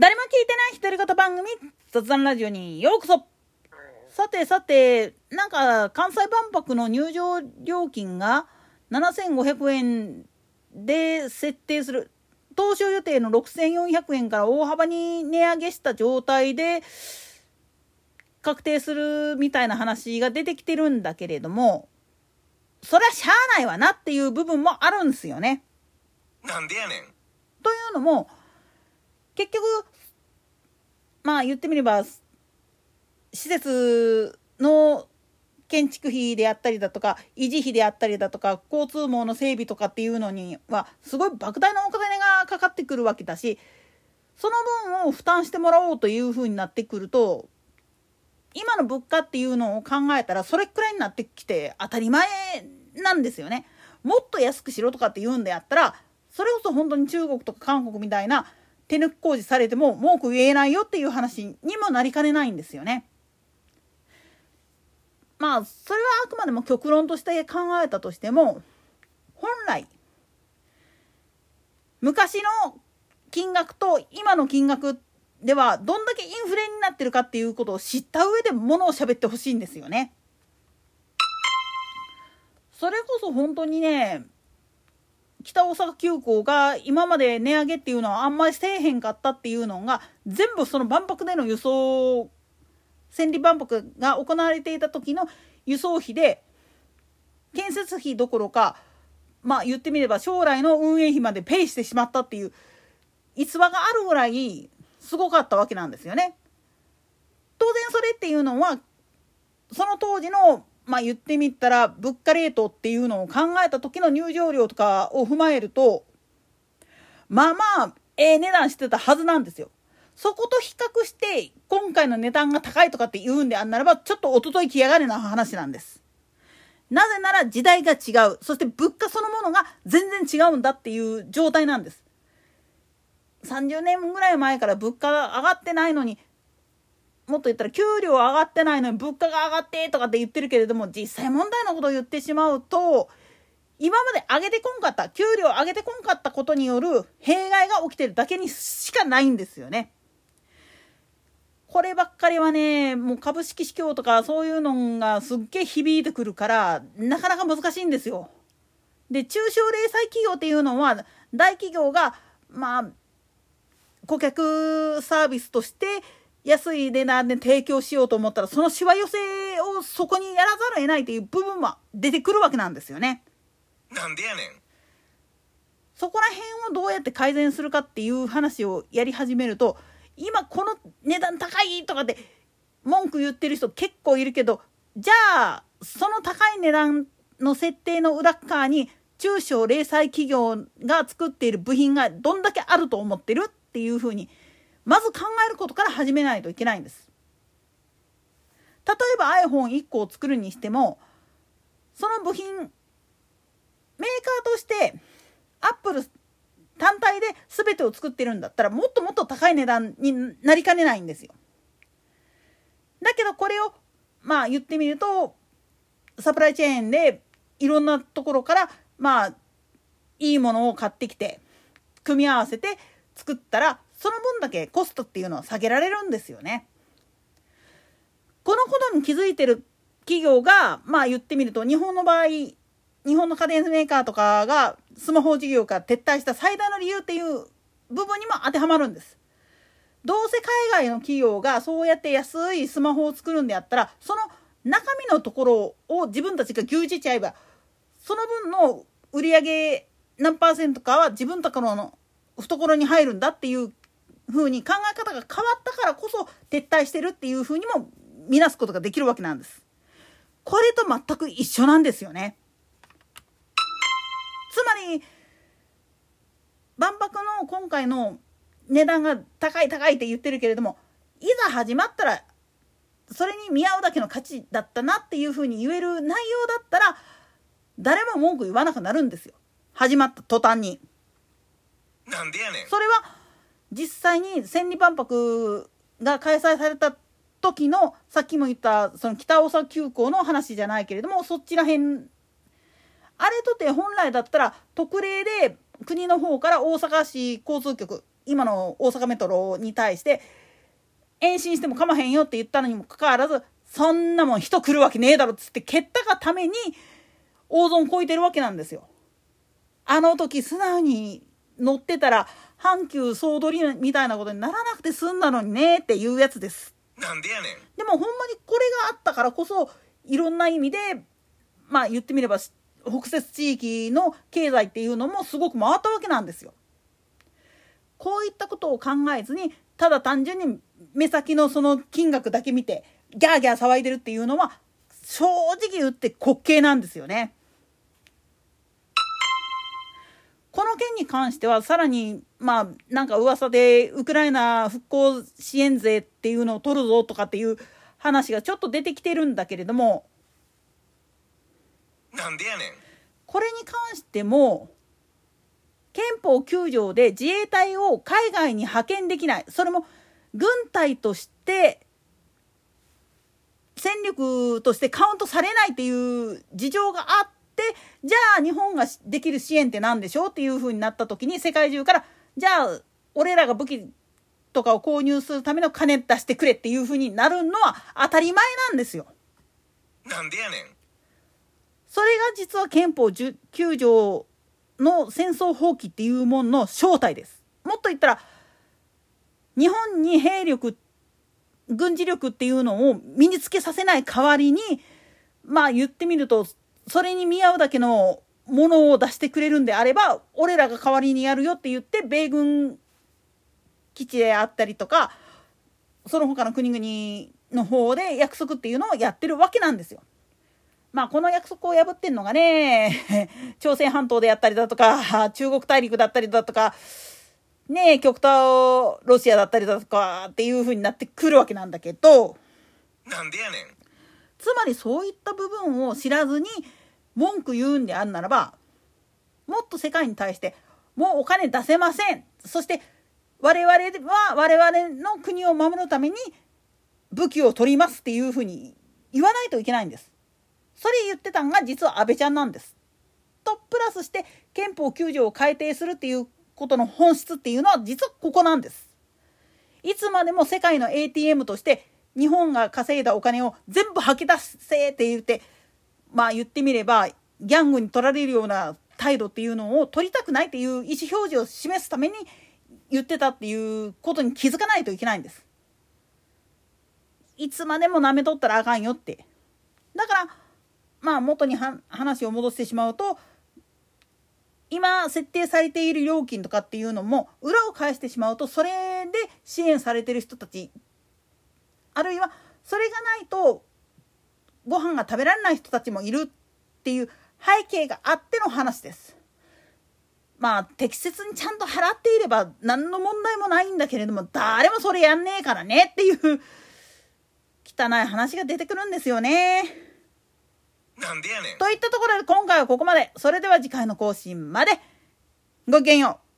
誰も聞いてない独り言番組雑談ラジオにようこそさてさてなんか関西万博の入場料金が7500円で設定する当初予定の6400円から大幅に値上げした状態で確定するみたいな話が出てきてるんだけれどもそりゃしゃあないわなっていう部分もあるんですよね。なんでやねん。というのも結局まあ言ってみれば施設の建築費であったりだとか維持費であったりだとか交通網の整備とかっていうのにはすごい莫大なお金がかかってくるわけだしその分を負担してもらおうというふうになってくると今の物価っていうのを考えたらそれくらいになってきて当たり前なんですよね。もっと安くしろとかって言うんであったらそれこそ本当に中国とか韓国みたいな手抜き工事されても文句言えないよっていう話にもなりかねないんですよね。まあそれはあくまでも極論として考えたとしても本来昔の金額と今の金額ではどんだけインフレになってるかっていうことを知った上でものを喋ってほしいんですよね。それこそ本当にね北大阪急行が今まで値上げっていうのはあんまりせえへんかったっていうのが全部その万博での輸送千里万博が行われていた時の輸送費で建設費どころかまあ言ってみれば将来の運営費までペイしてしまったっていう逸話があるぐらいすごかったわけなんですよね。当然それっていうのはその当時のまあ言ってみたら物価レートっていうのを考えた時の入場料とかを踏まえるとまあまあええ値段してたはずなんですよ。そこと比較して今回の値段が高いとかって言うんであんならばちょっとおととい来やがれな話なんです。なぜなら時代が違う。そして物価そのものが全然違うんだっていう状態なんです。30年ぐらい前から物価が上がってないのにもっと言ったら給料上がってないのに物価が上がってとかって言ってるけれども実際問題のことを言ってしまうと今まで上げてこんかった給料上げてこんかったことによる弊害が起きてるだけにしかないんですよね。こればっかりはねもう株式市況とかそういうのがすっげえ響いてくるからなかなか難しいんですよ。で中小零細企業っていうのは大企業がまあ顧客サービスとして安い値段で提供しようと思ったらそのしわ寄せをそこにやらざるを得ないという部分は出てくるわけなんですよね。なんでやねん。そこら辺をどうやって改善するかっていう話をやり始めると今この値段高いとかって文句言ってる人結構いるけどじゃあその高い値段の設定の裏側に中小零細企業が作っている部品がどんだけあると思ってるっていうふうにまず考えることから始めないといけないんです。例えば iPhone1 個を作るにしてもその部品メーカーとしてアップル単体で全てを作ってるんだったらもっともっと高い値段になりかねないんですよ。だけどこれをまあ言ってみるとサプライチェーンでいろんなところからまあいいものを買ってきて組み合わせて作ったらその分だけコストっていうのは下げられるんですよね。このことに気づいてる企業がまあ言ってみると日本の場合日本の家電メーカーとかがスマホ事業から撤退した最大の理由っていう部分にも当てはまるんです。どうせ海外の企業がそうやって安いスマホを作るんであったらその中身のところを自分たちが牛耳っちゃえばその分の売り上げ何パーセントかは自分たちの懐に入るんだっていう風に考え方が変わったからこそ撤退してるっていう風にも見なすことができるわけなんです。これと全く一緒なんですよね。つまり万博の今回の値段が高い高いって言ってるけれどもいざ始まったらそれに見合うだけの価値だったなっていうふうに言える内容だったら誰も文句言わなくなるんですよ始まった途端に。なんでやねん。それは実際に千里万博が開催された時のさっきも言ったその北大阪急行の話じゃないけれどもそっちらへんあれとて本来だったら特例で国の方から大阪市交通局今の大阪メトロに対して延伸しても構へんよって言ったのにもかかわらずそんなもん人来るわけねえだろっつって蹴ったがために大損こいてるわけなんですよ。あの時素直に乗ってたら阪急総取りみたいなことにならなくて済んだのにねっていうやつです。なんでやねん。でもほんまにこれがあったからこそいろんな意味でまあ言ってみれば北摂地域の経済っていうのもすごく回ったわけなんですよ。こういったことを考えずにただ単純に目先のその金額だけ見てギャーギャー騒いでるっていうのは正直言って滑稽なんですよね。この件に関してはさらにまあなんか噂でウクライナ復興支援税っていうのを取るぞとかっていう話がちょっと出てきてるんだけれどもなんでやねん。これに関しても憲法9条で自衛隊を海外に派遣できないそれも軍隊として戦力としてカウントされないっていう事情があってじゃあ日本ができる支援って何でしょうっていうふうになった時に世界中からじゃあ俺らが武器とかを購入するための金出してくれっていうふうになるのは当たり前なんですよ。なんでやねん。それが実は憲法9条の戦争放棄っていうものの正体です。もっと言ったら日本に兵力軍事力っていうのを身につけさせない代わりにまあ言ってみるとそれに見合うだけのものを出してくれるんであれば俺らが代わりにやるよって言って米軍基地であったりとかその他の国々の方で約束っていうのをやってるわけなんですよ。まあこの約束を破ってんのがね 朝鮮半島であったりだとか中国大陸だったりだとかね極東ロシアだったりだとかっていう風になってくるわけなんだけどなんでやねん。つまりそういった部分を知らずに文句言うんであるならばもっと世界に対してもうお金出せませんそして我々は我々の国を守るために武器を取りますっていうふうに言わないといけないんです。それ言ってたんが実は安倍ちゃんなんです。とプラスして憲法9条を改定するっていうことの本質っていうのは実はここなんです。いつまでも世界の ATM として日本が稼いだお金を全部吐き出せって言ってまあ言ってみればギャングに取られるような態度っていうのを取りたくないっていう意思表示を示すために言ってたっていうことに気づかないといけないんです。いつまでも舐めとったらあかんよって。だからまあ元に話を戻してしまうと今設定されている料金とかっていうのも裏を返してしまうとそれで支援されてる人たちあるいはそれがないとご飯が食べられない人たちもいるっていう背景があっての話です。まあ適切にちゃんと払っていれば何の問題もないんだけれども誰もそれやんねえからねっていう汚い話が出てくるんですよね。なんでやねん。といったところで今回はここまで。それでは次回の更新まで。ごきげんよう。